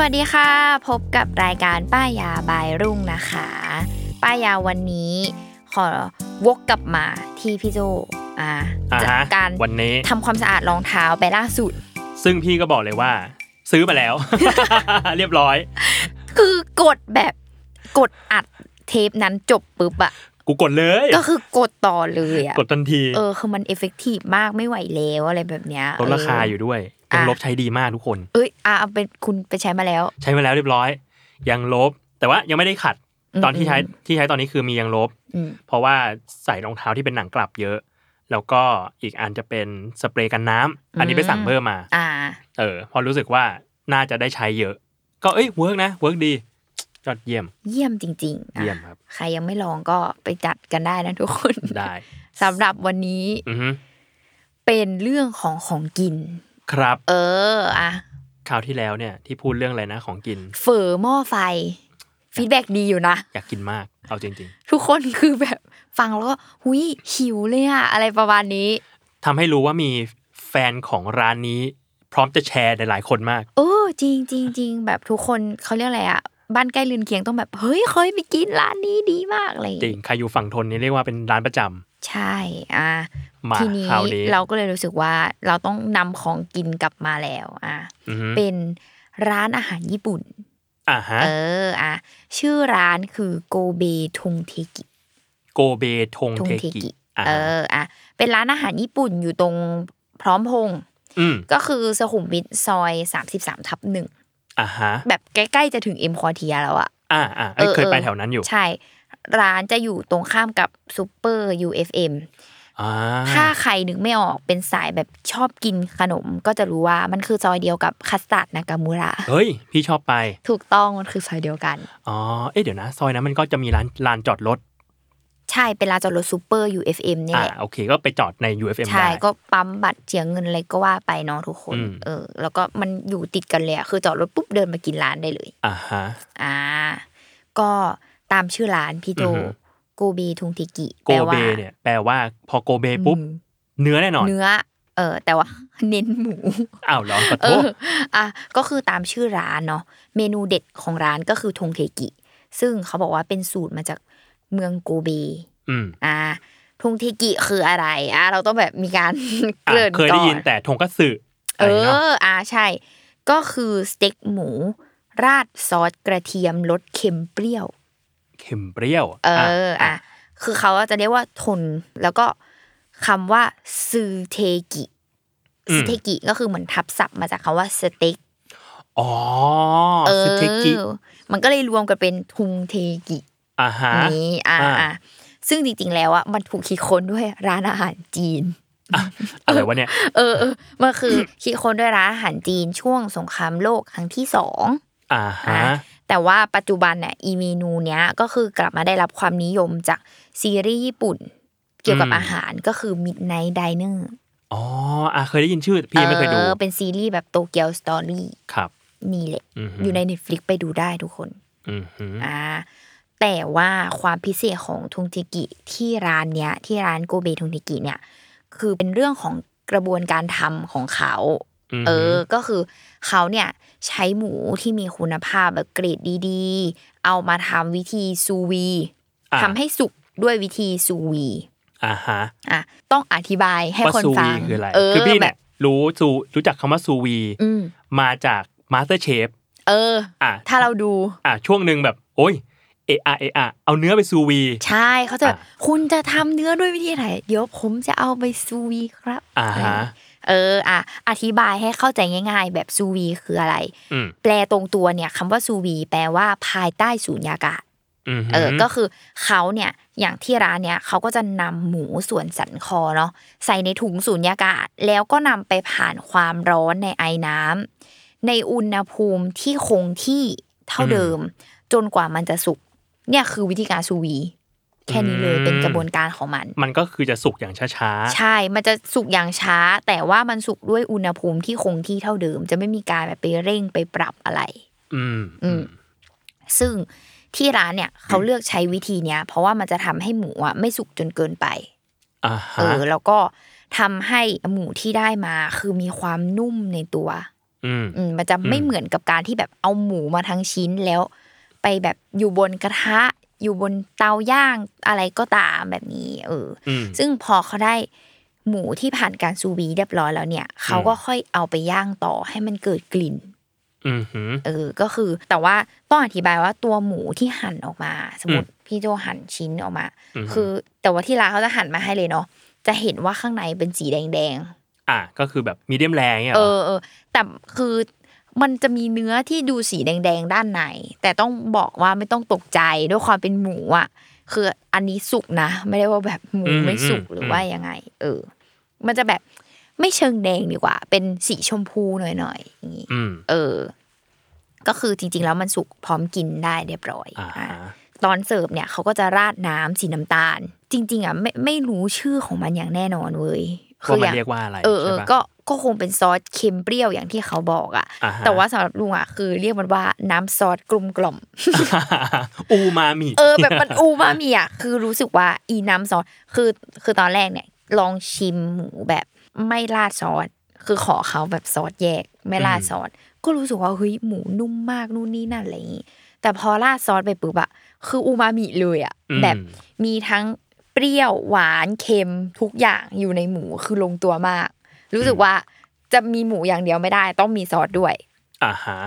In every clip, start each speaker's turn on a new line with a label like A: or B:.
A: วัสดีค่ะ พบกับรายการป้ายยาบายรุ่งนะคะ ป้ายยาวันนี้ขอวกกลับมาที่พี่โจอ่า
B: อ่า
A: จาก
B: ฮะ
A: การ
B: วันนี้
A: ทำความสะอาดรองเท้าไปล่าสุด
B: ซึ่งพี่ก็บอกเลยว่า ซื้อมาแล้ว เรียบร้อย
A: คือกดแบบกดอัดเทปนั้นจบปุ๊บอะ
B: กูกดเลย
A: ก็คือกดต่อเลยอะ
B: กดทันที
A: เออคือมันเอฟเฟกตีฟมากไม่ไหวแล้วอะไรแบบเนี้ย
B: ลดราคา
A: เอ
B: ยู่ด้วย ยาง
A: อะ
B: ลบใช้ดีมากทุกคน
A: เอ้ยอะเอาเป็นคุณไปใช้มาแล้ว
B: ใช้มาแล้วเรียบร้อย ยางลบ แต่ว่ายังไม่ได้ขัด
A: อืม
B: ตอนที่ใช้ที่ใช้ตอนนี้คือมียางลบ
A: อืม
B: เพราะว่าใส่รองเท้าที่เป็นหนังกลับเยอะ แล้วก็อีกอันจะเป็นสเปรย์กันน้ำอันนี้ไปสั่งเพิ่มมา
A: อ่า
B: เออ พอรู้สึกว่าน่าจะได้ใช้เยอะ ก็เอ้ย work นะ work ดียอดเยี่ยม
A: เยี่ยมจริงๆอะ
B: เยี่ยมครับ
A: ใครยังไม่ลองก็ไปจัดกันได้นะทุกคน
B: ได้
A: สำหรับวันนี้
B: อือฮึ
A: เป็นเรื่องของของกิน
B: ครับ
A: เอออะ
B: คราวที่แล้วเนี่ยที่พูดเรื่องอะไรนะของกิน
A: เฝอหม้อไฟ feedback ดีอยู่นะ
B: อยากกินมาก เอาจริง
A: ทุกคนคือแบบฟังแล้วก็หุยหิวเลยอะอะไรประมาณนี้
B: ๆทำให้รู้ว่ามีแฟนของร้านนี้ พร้อมจะแชร์หลายๆคนมาก
A: เออจริงจริงจริงแบบทุกคนเขาเรียกอะไรอะบ้านใกล้เรือนเคียงต้องแบบเฮ้ยเคยไปกินร้านนี้ดีมากอะไรอย่าง
B: จริ
A: เงี้
B: ง
A: ย
B: ใครอยู่ฝั่งธนนี่เรียกว่าเป็นร้านประจำ
A: ใช่อะ
B: มา
A: ทีนี้
B: คราวนี้
A: เราก็เลยรู้สึกว่าเราต้องนำของกินกลับมาแล้วอะ
B: อือฮึ
A: เป็นร้านอาหารญี่ปุ่น
B: อ่าฮะ
A: เอออะชื่อร้านคือโกเบทงเทกิ
B: โกเบทง
A: ทง
B: เท
A: เท
B: กิ
A: กิ
B: อ่า
A: เอออะเป็นร้านอาหารญี่ปุ่นอยู่ตรงพร้อมพงษ์
B: อืม
A: ก็คือสุขุมวิทซอย33ทับหนึ่ง
B: อ่าฮะ
A: แบบใกล้ๆจะถึงเอ็มคอเทียแล้วอะ
B: อ่าอ่าเอ้ยเคยไปแถวนั้นอยู่
A: ใช่ ร้านจะอยู่ตรงข้ามกับซูเปอร์ UFM
B: อ่า
A: ถ้าใครนึกไม่ออกเป็นสายแบบชอบกินขนม ก็จะรู้ว่ามันคือซอยเดียวกับ Custard Nakamura
B: เฮ้ย พี่ชอบไป
A: ถูกต้องมันคือซอยเดียวกัน
B: อ๋อ เอ๊ะเดี๋ยวนะ ซอยนั้นมันก็จะมีร้านลานจอดรถ
A: ใช่เป็นร้านจอดรถซูเปอร์ UFM นี่
B: อ่า
A: แหละ
B: โอเค ก็ไปจอดใน UFM
A: ใช่
B: ได้
A: ก็ปั๊มบัตรเสียเงินอะไรก็ว่าไปเนาะทุกคน
B: อืม
A: เออ แล้วก็มันอยู่ติดกันเลยอะคือจอดรถปุ๊บเดินมากินร้านได้เลย
B: อ่าฮะ
A: อ่า ก็ ตามชื่อร้านพี่โจ
B: อือฮึ
A: โกเบทุงทิกิ
B: โกเบเนี่ยแปลว่าพอโกเบปุ๊บ
A: อืม
B: เนื้อแน่นอน
A: เนื้อ เออแต่ว่า เน้นหมู
B: อ้าวเหรอขอ
A: เอ
B: โทษ
A: ออะก็คือตามชื่อร้านเนาะเมนูเด็ดของร้านก็คือทงเทกิ ซึ่งเขาบอกว่าเป็นสูตรมาจากเมืองโกเบ
B: อืม
A: อ่าทงเทกิคืออะไรอะเราต้องแบบมีการ เก
B: อะ
A: ริ่น
B: เคย
A: ก่
B: ได้
A: อ
B: ยิน
A: น
B: แต่ทงคัตสึ
A: เอ
B: อะไรเนาะ
A: อ อ่าใช่ ก็คือสเต็กหมู ราดซอสกระเทียมรสเค็มเปรี้ยว
B: เค็มเปรี้ยว
A: เอออะคือเขาจะเรียกว่าทงแล้วก็คำว่าซูเทกิซูเทกิก็คือเหมือนทับศัพท์มาจากคำว่าสเต็ก
B: อ๋อ
A: เอ
B: สเทกิ
A: อมันก็เลยรวมกันเป็นทงเทกิ
B: อ่าฮะ
A: นี้อ่า
B: อ่า
A: อ่าซึ่งจริงๆแล้วอะมันถูกคิดค้นด้วยร้านอาหารจีน
B: อะไรวะเนี่ย
A: เออเออมันคือคิดค้นด้วยร้านอาหารจีนช่วงสงครามโลกครั้งที่สอง
B: อ่าฮะ
A: อะ แต่ว่าปัจจุบันเนี่ยอีเมนูเนี้ยก็คือกลับมาได้รับความนิยมจากซีรีส์ญี่ปุ่น เกี่ยวกับ
B: อืม
A: อาหารก็คือ Midnight Diner
B: อ๋ออะเคยได้ยินชื่อพี่ไม่เคยดู
A: ออเป็นซีรีส์แบบ Tokyo Stories
B: ครับ
A: นี่แหละ
B: อือหือ
A: อ
B: อ
A: ยู่ใน Netflix ไปดูได้ทุกคน
B: อืมหืม
A: อ่าแต่ว่าความพิเศษของทงเทกิที่ร้านเนี้ย ที่ร้านโกเบทงเทกิเนี่ย คือเป็นเรื่องของกระบวนการทำของเขา
B: ม
A: เออ ก็คือเขาเนี่ย ใช้หมูที่มีคุณภาพแบบเกรดดีๆ เอามาทำวิธีซูวี
B: อะ
A: ทำให้สุกด้วยวิธีซูวี
B: อ่าฮะ
A: อะต้องอธิบายให้
B: ว่า
A: คนฟัง sous vide
B: คืออะไร
A: เออ
B: คือพี่
A: แบ
B: เนี่ย
A: บ
B: รู้ซูรู้จักคำว่าซูวี
A: อืม
B: มาจาก MasterChef เอ
A: อ อะถ้าเราดู
B: อะช่วงหนึ่งแบบ โอ้ยเอะอะเอะอะเอาเนื้อไปซูวี
A: ใช่เขาจะแบบ
B: อะ
A: คุณจะทำเนื้อด้วยวิธีไหนเดี๋ยวผมจะเอาไปซูวีครับ
B: อ่าฮะ
A: เอออะอธิบายให้เข้าใจง่าย ๆ แบบซูวีคืออะไร
B: อืม
A: แปลตรงตัวเนี่ยคำว่าซูวีแปลว่าภายใต้สูญญากาศ
B: อืม
A: เออก็คือเขาเนี่ยอย่างที่ร้านเนี่ยเขาก็จะนำหมูส่วนสันคอเนาะใส่ในถุงสูญญากาศ แล้วก็นำไปผ่านความร้อนในไอน้ำในอุณหภูมิที่คงที่เท่าเดิม จนกว่ามันจะสุกเนี่ยคือวิธีการซูวี แค่นี้เลยเป็นกระบวนการของมัน
B: มันก็คือจะสุกอย่างช้า
A: ใช่ มันจะสุกอย่างช้า แต่ว่ามันสุกด้วยอุณหภูมิที่คงที่เท่าเดิม จะไม่มีการแบบไปเร่งไปปรับอะไร
B: ๆอืม
A: อืมซึ่งที่ร้านเนี่ยเขาเลือกใช้วิธีเนี้ย เพราะว่ามันจะทำให้หมูอะไม่สุกจนเกินไป
B: อ่า
A: เอ
B: ฮะ
A: อแล้วก็ทำให้หมูที่ได้มาคือมีความนุ่มในตัว
B: อืม
A: อืมมันจะไม่
B: อืม
A: เหมือนกับการที่แบบเอาหมูมาทั้งชิ้นแล้ว ไปแบบอยู่บนกระทะ อยู่บนเตาย่างอะไรก็ตามแบบนี้ เออ
B: อืม
A: ซึ่งพอเขาได้หมูที่ผ่านการซูวีเรียบร้อยแล้วเนี่ย เขาก็ค่อยเอาไปย่างต่อให้มันเกิดกลิ่น
B: อืมหืม
A: เออ ก็คือ แต่ว่าต้องอธิบายว่าตัวหมูที่หั่นออกมา สมมติพี่โจหั่นชิ้นออกมา
B: อืม
A: คือ แต่ว่าที่ร้านเขาจะหั่นมาให้เลยเนาะจะเห็นว่าข้างในเป็นสีแดง
B: อะก็คือแบบมีเดียมแรงเนี่ย
A: ๆ
B: เห
A: เอ
B: รอ
A: อเออแต่คือ มันจะมีเนื้อที่ดูสีแดงๆด้านในแต่ต้องบอกว่าไม่ต้องตกใจด้วยความเป็นหมูอะ คืออันนี้สุกนะ ไม่ได้ว่าแบบหมูไม่สุกหรือว่ายังไง เออ มันจะแบบไม่เชิงแดงดีกว่า เป็นสีชมพูหน่อยๆอย่างงี้
B: อืม
A: เออ ก็คือจริง ๆ แล้วมันสุกพร้อมกินได้เรียบร้อย
B: อ่า
A: อะ
B: ฮะ
A: ตอนเสิร์ฟเนี่ยเขาก็จะราดน้ำสีน้ำตาล จริง ๆอะไม่ไม่รู้ชื่อของมันอย่างแน่นอนเว้ย
B: ว่ามัน
A: ง
B: เรียกว่าอะไร
A: เออเอ
B: ใช่
A: อ
B: ปะ
A: ก็ ก็คงเป็นซอสเค็มเปรี้ยวอย่างที่เขาบอกอะ
B: อ่าฮะ
A: แต่ว่าสำหรับลุงอะคือเรียกมันว่าน้ำซอสกลมกล่อม
B: อูมามิ
A: เออแบบมันอูมามิอะคือรู้สึกว่าอีน้ำซอสคือคือตอนแรกเนี่ย ลองชิมหมูแบบไม่ราดซอสคือขอเขาแบบซอสแยกไม่ราดซอสก็รู้สึกว่าเฮ้ยหมูนุ่มมากนู่นนี่นั่นอะไรอย่างงี้แต่พอราดซอสไปปุ๊บอะคืออูมามิเลยอะ
B: อืม
A: แบบมีทั้งเปรี้ยวหวานเค็มทุกอย่างอยู่ในหมูคือลงตัวมาก รู้สึกว่าจะมีหมูอย่างเดียวไม่ได้ ต้องมีซอสด้วย
B: อ่าฮะ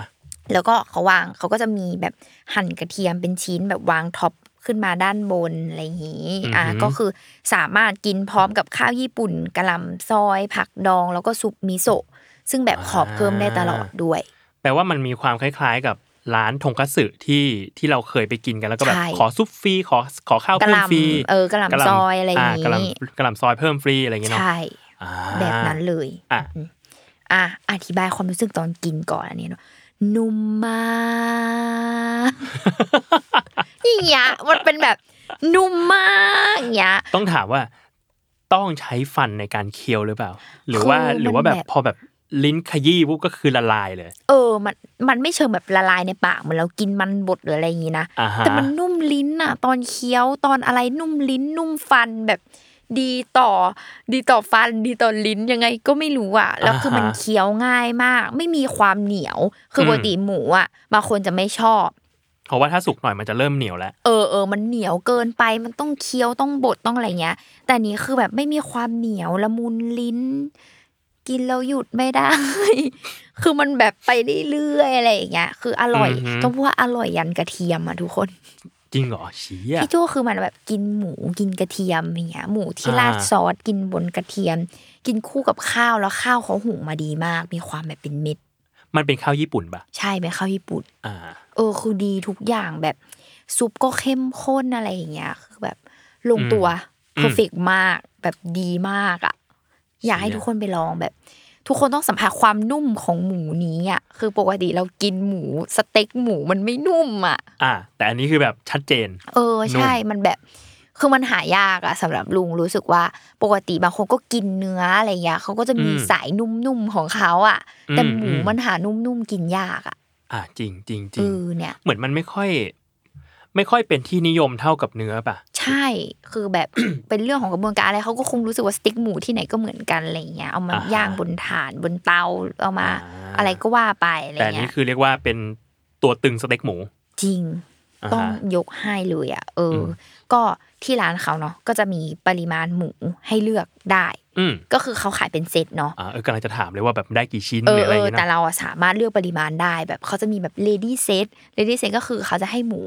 A: แล้วก็เขาวางเขาก็จะมีแบบหั่นกระเทียมเป็นชิ้นแบบวาง top ขึ้นมาด้านบนอะไรอย่างนี้ อะก็คือสามารถกินพร้อมกับข้าวญี่ปุ่นกะหล่ำซอย ผักดอง แล้วก็ซุปมิโซะซึ่งแบบขอเพิ่มได้ตลอดด้วย
B: แปลว่ามันมีความคล้าย ๆ กับร้านทงคัตสึที่ที่เราเคยไปกินกันแล้วก็แบบ
A: ใช่
B: ขอซุปฟรีขอขอข้าว
A: กะ
B: เพิ่
A: ห
B: ม
A: ล่ำ
B: ฟรี
A: เออกะหล่ำซอยอะไรอย่างงี้
B: กะหล่ำกะหล่ำซอยเพิ่มฟรีอะไรอย่างเงี้ยเนาะ
A: ใช่
B: อ่า
A: แบบนั้นเลย
B: อะ
A: อะอธิบายความรู้สึกตอนกินก่อนอันนี้เนาะนุ่มมากอย่างเงี้ยมันเป็นแบบนุ่มมากอย่างเงี้ย
B: ต้องถามว่าต้องใช้ฟันในการเคี้ยวหรือเปล่า หรือว่า
A: คือมัน
B: หรือว่าแบบ
A: แบบ
B: พอแบบลิ้นขยี้ปุ๊บก็คือละลายเลย
A: เออ มัน มันไม่เชิงแบบละลายในปากเหมือนเรากินมันบดหรืออะไรอย่างงี้นะ
B: อ่าฮะ
A: แต่มันนุ่มลิ้นอะตอนเคี้ยวตอนอะไรนุ่มลิ้นนุ่มฟันแบบ ดีต่อ ดีต่อฟันดีต่อลิ้นยังไงก็ไม่รู้อะแล้วคือมันเคี้ยวง่ายมาก ไม่มีความเหนียว คือปกติหมูอะบางคนจะไม่ชอบ
B: เพราะว่าถ้าสุกหน่อยมันจะเริ่มเหนียวแล้ว
A: เออเออมันเหนียวเกินไปมันต้องเคี้ยวต้องบดต้องอะไรเงี้ย แต่อันนี้คือแบบไม่มีความเหนียวละมุนลิ้น กินแล้วหยุดไม่ได้ คือมันแบบไปเรื่อยๆอะไรอย่างเงี้ยคืออร่อย
B: อือหือ
A: ต้องพูดว่าอร่อยยันกระเทียมอะทุกคน
B: จริงเหรอเชี้อะ
A: พี่โจคือมันแบบกินหมูกินกระเทียมอย่างเงี้ยหมูที่
B: อ่า
A: ราดซอสกินบนกระเทียม กินคู่กับข้าวแล้วข้าวเขาหุงมาดีมาก มีความแบบเป็นเม็ด
B: มันเป็นข้าวญี่ปุ่นปะ
A: ใช่เป็นข้าวญี่ปุ่น
B: อ่า
A: เออคือดีทุกอย่างแบบซุปก็เข้มข้นอะไรอย่างเงี้ยคือแบบลงตัว
B: อืม
A: เพอร์เฟกมากแบบดีมากอะอยากให้
B: เชี่ย
A: ทุกคนไปลองแบบ ทุกคนต้องสัมผัสความนุ่มของหมูนี้อะคือปกติเรากินหมูสเต็กหมูมันไม่นุ่มอะ
B: อ่าแต่อันนี้คือแบบชัดเจน
A: เออใช่มันแบบคือมันหายากอะสำหรับลุงรู้สึกว่าปกติบางคนก็กินเนื้ออะไรเงี้ยเขาก็จะมี
B: อืม
A: สายนุ่มๆของเขาอะแต่
B: อืม
A: หมู
B: อืม
A: มันหานุ่มๆกินยากอะ
B: อ่าจริงจริงจ
A: เอ
B: ริง
A: อเนี่ย
B: เหมือนมันไม่ค่อย ไม่ค่อยเป็นที่นิยมเท่ากับเนื้อปะ
A: ใใช่คือแบบเป็นเรื่องของกระบวนการอะไรเขาก็คงรู้สึกว่าสติ๊กหมูที่ไหนก็เหมือนกันอะไรเงี้ยเอามา
B: อ่าฮะ
A: ย่างบนถ่านบนเตาเอามา
B: อ่า
A: อะไรก็ว่าไปอะไร
B: แต่อัน
A: เงี้
B: นี้
A: ย
B: คือเรียกว่าเป็นตัวตึงสเต็กหมู
A: จริง
B: อ่าฮะ
A: ต้องยกให้เลยอะเอออ
B: ม
A: ก็ ที่ร้านเขาเนาะก็จะมีปริมาณหมูให้เลือกได้
B: อืม
A: ก็คือเขาขายเป็นเซตเนาะ
B: อ่าเออกำลังจะถามเลยว่าแบบได้กี่ชิ้น
A: เอ
B: หรือ
A: อ
B: อะไร
A: เอ
B: อย่าง
A: อ
B: เงี้ย
A: แต่
B: นะ
A: เราอะสามารถเลือกปริมาณได้แบบเขาจะมีแบบ lady set lady set ก็คือเขาจะให้หมู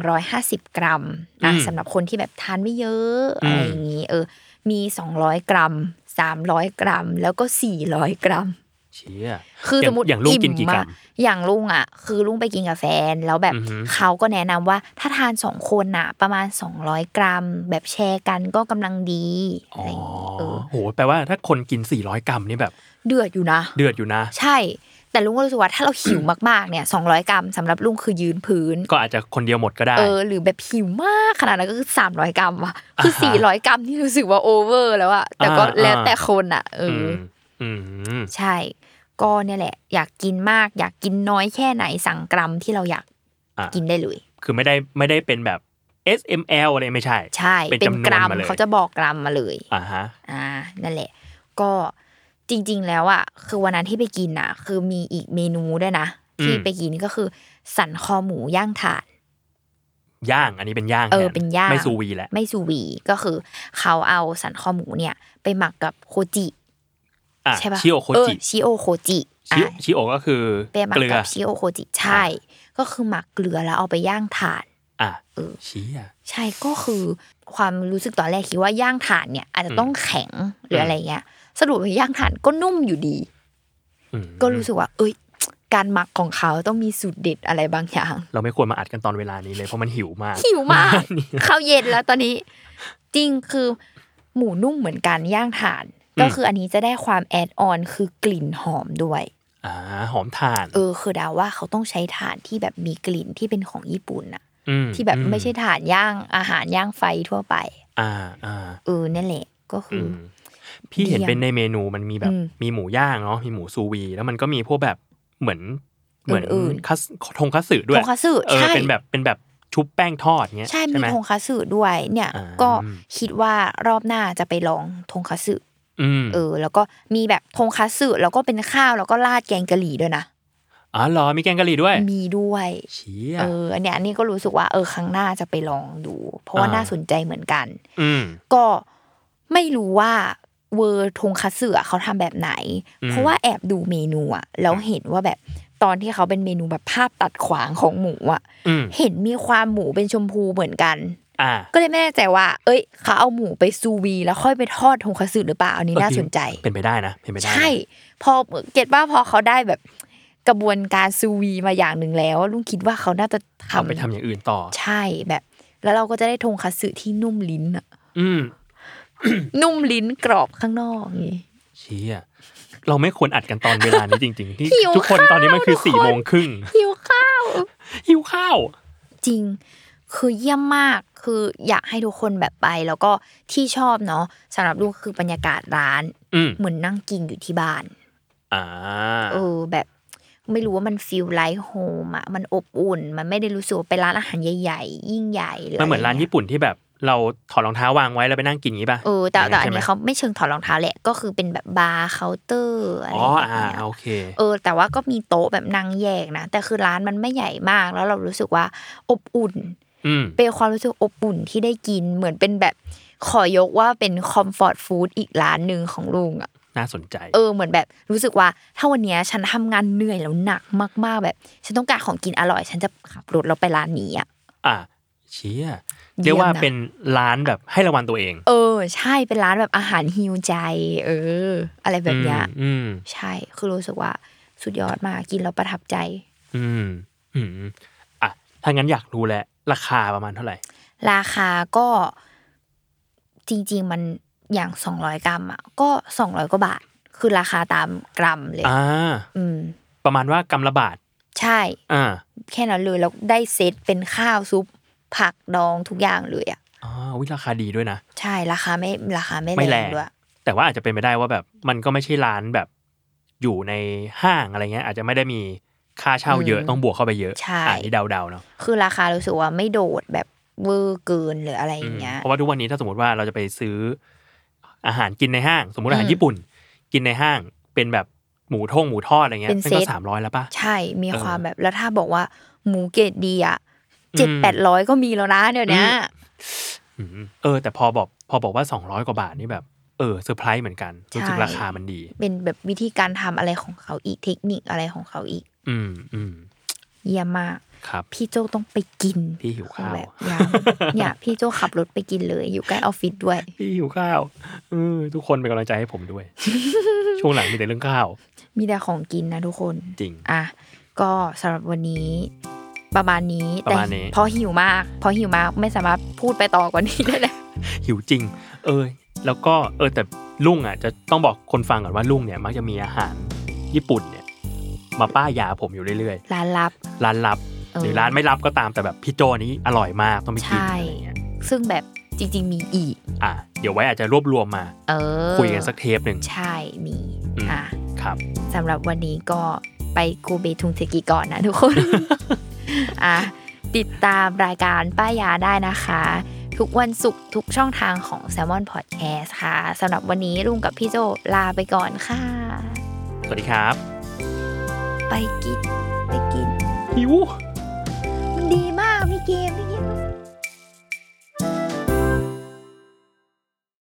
A: 150กรัมอะ
B: อืม
A: สำหรับคนที่แบบทานไม่เยอะ
B: อืม
A: อะไรอย่างนี้เออมี200กรัม300กรัม แล้วก็400กรัม
B: เชี่ย
A: คือ
B: อย่าง
A: สมมติ
B: อย่างลูกกินกี่กรัม
A: อิ่าอย่างลุงอะ คือลุงไปกินกับแฟน แล้วแบบ
B: อือหือ
A: เขาก็แนะนำว่าถ้าทานสองคนน่ะ ประมาณ200กรัม แบบแชร์กันก็กำลังดีอะ
B: อ๋อ
A: ไรอย่างนี้เออ
B: โหแปลว่าถ้าคนกิน400กรัมนี่แบบ
A: เดือดอยู่นะ
B: เดือดอยู่นะ
A: ใช่ แต่ลุงก็รู้สึกว่าถ้าเราหิวมากๆเนี่ยสองร้อยกรัมสำหรับลุงคือยืนพื้น
B: ก็อาจจะคนเดียวหมดก็ได้
A: เออหรือแบบหิวมากขนาดนั้นก็คือสามร้อยกรัมว่ะคือ
B: อ่าฮะ
A: สี่ร้อยกรัมที่รู้สึกว่าโอเวอร์แล้วอะแต่ก็
B: อ่า
A: แล้ว
B: อ่า
A: แต่คนอะเอ
B: อื
A: อ
B: ม
A: อ
B: อืม
A: ใช่ ก็เนี่ยแหละ อยากกินมาก อยากกินน้อยแค่ไหนสั่งกรัมที่เราอยาก
B: อะ
A: กินได้เลย
B: คือไม่ได้ไม่ได้เป็นแบบ S M L อะไรไม่ใช่
A: ใช่
B: เป็น
A: เป็น
B: จำนวน
A: กรัม
B: มาเลย
A: เขาจะบอกกรัมมาเลย
B: อ่าฮะ
A: อ่า นั่นแหละ ก็จริง ๆ แล้วอะคือวันนั้นที่ไปกินอะ คือมีอีกเมนูด้วยนะที่
B: อืม
A: ไปกินก็คือ สันคอหมูย่างถ่าน
B: ย่าง อันนี้เป็นย่าง
A: เออ
B: แท
A: เป็นย่าง
B: ไม่ซูวีแหละ
A: ไม่ซูวีก็คือ เขาเอาสันคอหมูเนี่ย ไปหมักกับโคจิ
B: อะ
A: ใช่ปะ
B: ชิโอโค
A: เออ
B: จิ
A: ชิโอโคจิ
B: ชิ
A: อะ
B: ชิโอก็คือ
A: ไปหมัก
B: เกลือ
A: กับชิโอโคจิใช่ ก็คือหมักเกลือแล้วเอาไปย่างถ่าน
B: อะ
A: เออ
B: ชี้อะ
A: ใช่ก็คือความรู้สึกตอนแรกคิดว่าย่างถ่านเนี่ย อาจจะต้องแข็งหรืออะไรเงี้ยสรุปว่าย่างถ่านก็นุ่มอยู่ดี
B: อืม
A: ก็รู้สึกว่า เอ้ย การหมักของเขาต้องมีสูตรเด็ดอะไรบางอย่าง
B: เราไม่ควรมาอัดกันตอนเวลานี้เลยเพราะมันหิวมาก
A: หิวมากข้าวเย็นแล้วตอนนี้ จริงคือหมูนุ่มเหมือนกันย่างถ่าน ก็คืออันนี้จะได้ความแอดออนคือกลิ่นหอมด้วย
B: อ่าหอมถ่าน
A: เออ คือเดาว่าเขาต้องใช้ถ่านที่แบบมีกลิ่นที่เป็นของญี่ปุ่นอะ
B: ม
A: ที่แบบ
B: อื
A: ไม่ใช่ถ่านย่างอาหารย่างไฟทั่วไป
B: อ่าอ่า
A: เออนั่นแหละก็คื
B: อื
A: อ
B: มพี่เห็น
A: เยี่ยม
B: เป็นในเมนูมันมีแบบ
A: อืม
B: มีหมูย่างเนาะมีหมูซูวี แล้วมันก็มีพวกแบบเหมือนเหมือน
A: อื่นๆ
B: คัสทงคัตสึด้วย
A: ทงคัตสึ
B: เออ
A: ใช่
B: เป็นแบบเป็นแบบชุบแป้งทอดเงี้ย
A: ใช่มี
B: ไหม
A: ทงคัตสึด้วยเนี่ย
B: อ่า
A: ก็คิดว่ารอบหน้าจะไปลองทงคัตสึ
B: อืม
A: เออ แล้วก็มีแบบทงคัตสึแล้วก็เป็นข้าวแล้วก็ราดแกงกะหรี่ด้วยนะ
B: อ๋อเหรอมีแกงกะหรี่ด้วย
A: มีด้วย
B: เชี่ย
A: เอออันเนี้ยอันนี้ก็รู้สึกว่าเออครั้งหน้าจะไปลองดู เพราะว่า
B: อ่า
A: น่าสนใจเหมือนกัน
B: อืม
A: ก็ไม่รู้ว่า ver ทงคัตสึอะเขาทำแบบไหน
B: อืม
A: เพราะว่าแอบดูเมนูอะแล้วเห็นว่าแบบตอนที่เขาเป็นเมนูแบบภาพตัดขวางของหมูอะ
B: อืม
A: เห็นมีความหมูเป็นชมพูเหมือนกัน
B: อ่า
A: ก็เลยไม่แน่ใจว่า เอ้ยเขาเอาหมูไปซูวี แล้วค่อยไปทอดทงคัตสึหรือเปล่าอันนี้น่าสนใจ
B: เป็นไปได้นะเป็นไปได้นะ
A: ใช่ พอ get ว่าพอเขาได้แบบกระบวนการซูวีมาอย่างหนึ่งแล้วลุงคิดว่าเขาน่าจะทำ
B: เอาไปทำอย่างอื่นต่อ
A: ใช่แบบ แล้วเราก็จะได้ทงคัตสึที่นุ่มลิ้นอะ
B: อืม
A: นุ่มลิ้นกรอบข้างนอกอย่างงี้
B: เชี่ยเราไม่ควรอัดกันตอนเวลานี้จริง ๆ ที่
A: หิว
B: ทุกคน
A: ข้าว
B: ตอนนี้มันคือ
A: ทุก
B: สี่
A: คน
B: โมงครึ่ง
A: หิวข้าว
B: หิวข้าว
A: จริง คือเยี่ยมมากคืออยากให้ทุกคนแบบไป แล้วก็ที่ชอบเนาะสำหรับลูกคือบรรยากาศร้าน
B: อืม
A: เหมือนนั่งกินอยู่ที่บ้าน
B: อ่า
A: เออแบบไม่รู้ว่ามัน feel like home อะมันอบอุ่น มันไม่ได้รู้สึกว่าเป็นร้านอาหารใหญ่ ๆ ยิ่งใหญ่หรือ
B: มันเหมือนร้านะ
A: ไงี้ย
B: ญี่ปุ่นที่แบบเราถอดรองเท้าวางไว้แล้วไปนั่งกินอย่างนี้ป่ะ
A: เออแต่แต่อัน
B: ย่ง
A: นี้
B: ใช่ไหม
A: เขาไม่เชิงถอดรองเท้าแหละก็คือเป็นแบบบาร์เคาน์เตอร์อะไร
B: อ๋อ
A: แบบ
B: อ่า
A: เนี้ย
B: โอเค
A: เออ แต่ว่าก็มีโต๊ะแบบนั่งแยกนะแต่คือร้านมันไม่ใหญ่มากแล้วเรารู้สึกว่าอบอุ่น
B: อืม
A: เป็นความรู้สึกอบอุ่นที่ได้กินเหมือนเป็นแบบขอยกว่าเป็น comfort food อีกร้านหนึ่งของลุงอะ
B: น่าสนใจ
A: เออเหมือนแบบรู้สึกว่า ถ้าวันเนี้ยฉันทำงานเหนื่อยแล้วหนักมาก ๆ แบบ ฉันต้องการของกินอร่อย ฉันจะขับรถเราไปร้านนี้อะ
B: อะเชี่ย
A: เยี่ยมนะ
B: เรียกว่าเป็นร้านแบบให้รางวัลตัวเอง
A: เออ ใช่เป็นร้านแบบอาหารฮิวใจ เออ อะไรแบบเนี้ย
B: อืม
A: ใช่ คือรู้สึกว่าสุดยอดมากกินแล้วประทับใจ
B: อืมอืมอืมอะถ้างั้นอยากรู้แหละ ราคาประมาณเท่าไหร่
A: ราคาก็จริง ๆ มันอย่างสองร้อยกรัมอะก็สองร้อยกว่าบาท คือราคาตามกรัมเลย
B: อ่า
A: อืม
B: ประมาณว่ากำละบาท
A: ใช่
B: อ่า
A: แค่นั้นเลยแล้วได้เซตเป็นข้าวซุป ผักดองทุกอย่างเลยอะ
B: อ๋อวิราคาดีด้วยนะ
A: ใช่ราคาไม่ราคาไม่
B: ไม่
A: แร
B: แรงง
A: ด้วย
B: แต่ว่าอาจจะเป็นไปได้ว่าแบบมันก็ไม่ใช่ร้านแบบอยู่ในห้างอะไรเงี้ย อาจจะไม่ได้มี ค่าเช่าเยอะ
A: อืม
B: ต้องบวกเข้าไปเยอะ
A: ใช่
B: อ่านี่เดาๆเนาะ
A: คือราคารู้สึกว่าไม่โดดแบบเวอร์เกินหรืออะไรอย่างเงี้ย
B: เพราะว่าทุกวันนี้ถ้าสมมติว่าเราจะไปซื้ออาหารกินในห้าง สมมติอาหาร
A: อืม
B: ญี่ปุ่น กินในห้างเป็นแบบหมูทงหมูทอดอะไรเงี้ย
A: เป็น
B: มันก็
A: เซต
B: สามร้อยแล้วป่ะ
A: ใช่มี
B: เออ
A: ความแบบแล้วถ้าบอกว่าหมูเกรดดีอะเจ็ด
B: อืม
A: แปดร้อยก็มีแล้วนะเดี๋ยวเนี้ย
B: อืมเออ แต่พอบอกพอบอกว่าสองร้อยกว่าบาทนี่แบบเออเซอร์ไพรส์เหมือนกันรู้สึก
A: ใช่
B: ราคามันดี
A: เป็นแบบวิธีการทำอะไรของเขาอีกเทคนิคอะไรของเขาอีก
B: อืมอืม
A: เยี่ยมมาก
B: ครับ
A: พี่โจต้องไปกิน
B: พี่หิวข้าว
A: แบบยังเนี่ยพี่โจขับรถไปกินเลยอยู่ใกล้ออฟฟิศด้วย
B: พี่หิวข้าวเออทุกคนเป็นกำลังใจให้ผมด้วย ช่วงหลังมีแต่เรื่องข้าว
A: มีแต่ของกินนะทุกคน
B: จริง
A: อะก็สำหรับวันนี้ ประมาณนี้
B: ประ
A: แต่
B: มาณนี้
A: พอหิวมาก พอหิวมากไม่สามารถพูดไปต่อกว่านี้ได้เลย
B: หิวจริง เออแล้วก็เออแต่ลุงอะจะต้องบอกคนฟังก่อนว่าลุงเนี่ยมักจะมีอาหารญี่ปุ่นเนี่ย มาป้ายยาผมอยู่เรื่อย
A: ร้านลับ
B: ๆร้านลับ
A: เออ
B: หรือร้านไม่ลับก็ตามแต่แบบพี่โจนี้อร่อยมากต้องไปกิน
A: ใช่
B: อะไรเงี้ย
A: ซึ่งแบบจริง ๆ มีอีก
B: อะ เดี๋ยวไว้อาจจะรวบรวมมา
A: เออ
B: คุยกันสักเทปหนึ่ง
A: ใช่ มี
B: อืม
A: อะ
B: ครับ
A: สำหรับวันนี้ก็ไปโกเบทุงเซกิก่อนนะทุกคน อะ ติดตามรายการป้ายยาได้นะคะ ทุกวันศุกร์ทุกช่องทางของ s ซ l m o n Podcast ค่ะ สำหรับวันนี้ลุงกับพี่โจลาไปก่อนค่ะ
B: สวัสดีครับ
A: ไปกินไปกิน
B: หิว